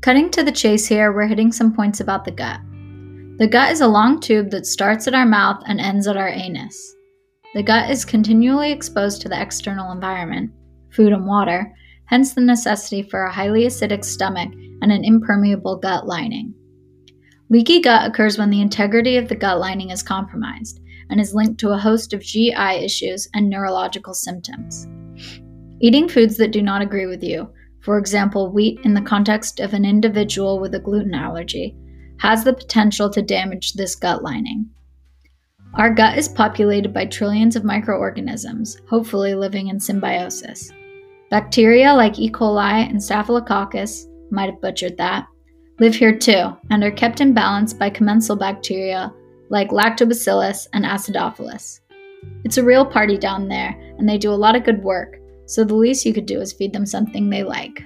Cutting to the chase here, we're hitting some points about the gut. The gut is a long tube that starts at our mouth and ends at our anus. The gut is continually exposed to the external environment, food and water, hence the necessity for a highly acidic stomach and an impermeable gut lining. Leaky gut occurs when the integrity of the gut lining is compromised and is linked to a host of GI issues and neurological symptoms. Eating foods that do not agree with you, for example, wheat in the context of an individual with a gluten allergy, has the potential to damage this gut lining. Our gut is populated by trillions of microorganisms, hopefully living in symbiosis. Bacteria like E. coli and Staphylococcus, might have butchered that, live here too and are kept in balance by commensal bacteria like Lactobacillus and Acidophilus. It's a real party down there, and they do a lot of good work, so the least you could do is feed them something they like.